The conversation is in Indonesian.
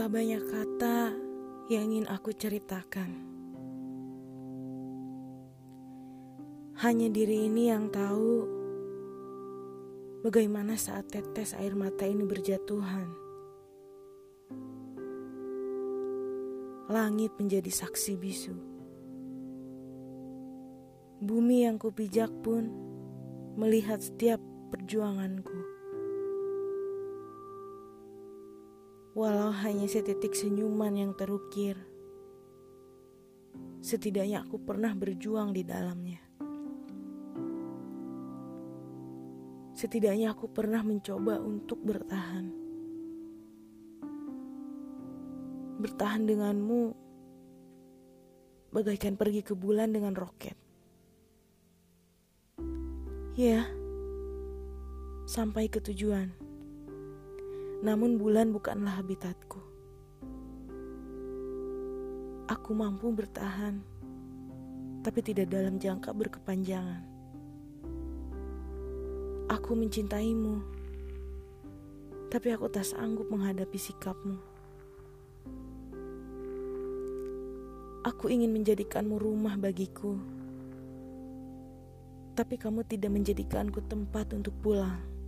Tak banyak kata yang ingin aku ceritakan. Hanya diri ini yang tahu bagaimana saat tetes air mata ini berjatuhan. Langit menjadi saksi bisu. Bumi yang kupijak pun melihat setiap perjuanganku. Walau hanya setitik senyuman yang terukir, setidaknya aku pernah berjuang di dalamnya. Setidaknya aku pernah mencoba untuk bertahan. Bertahan denganmu bagaikan pergi ke bulan dengan roket. Ya, sampai ke tujuan. Namun bulan bukanlah habitatku. Aku mampu bertahan, tapi tidak dalam jangka berkepanjangan. Aku mencintaimu, tapi aku tak sanggup menghadapi sikapmu. Aku ingin menjadikanmu rumah bagiku, tapi kamu tidak menjadikanku tempat untuk pulang.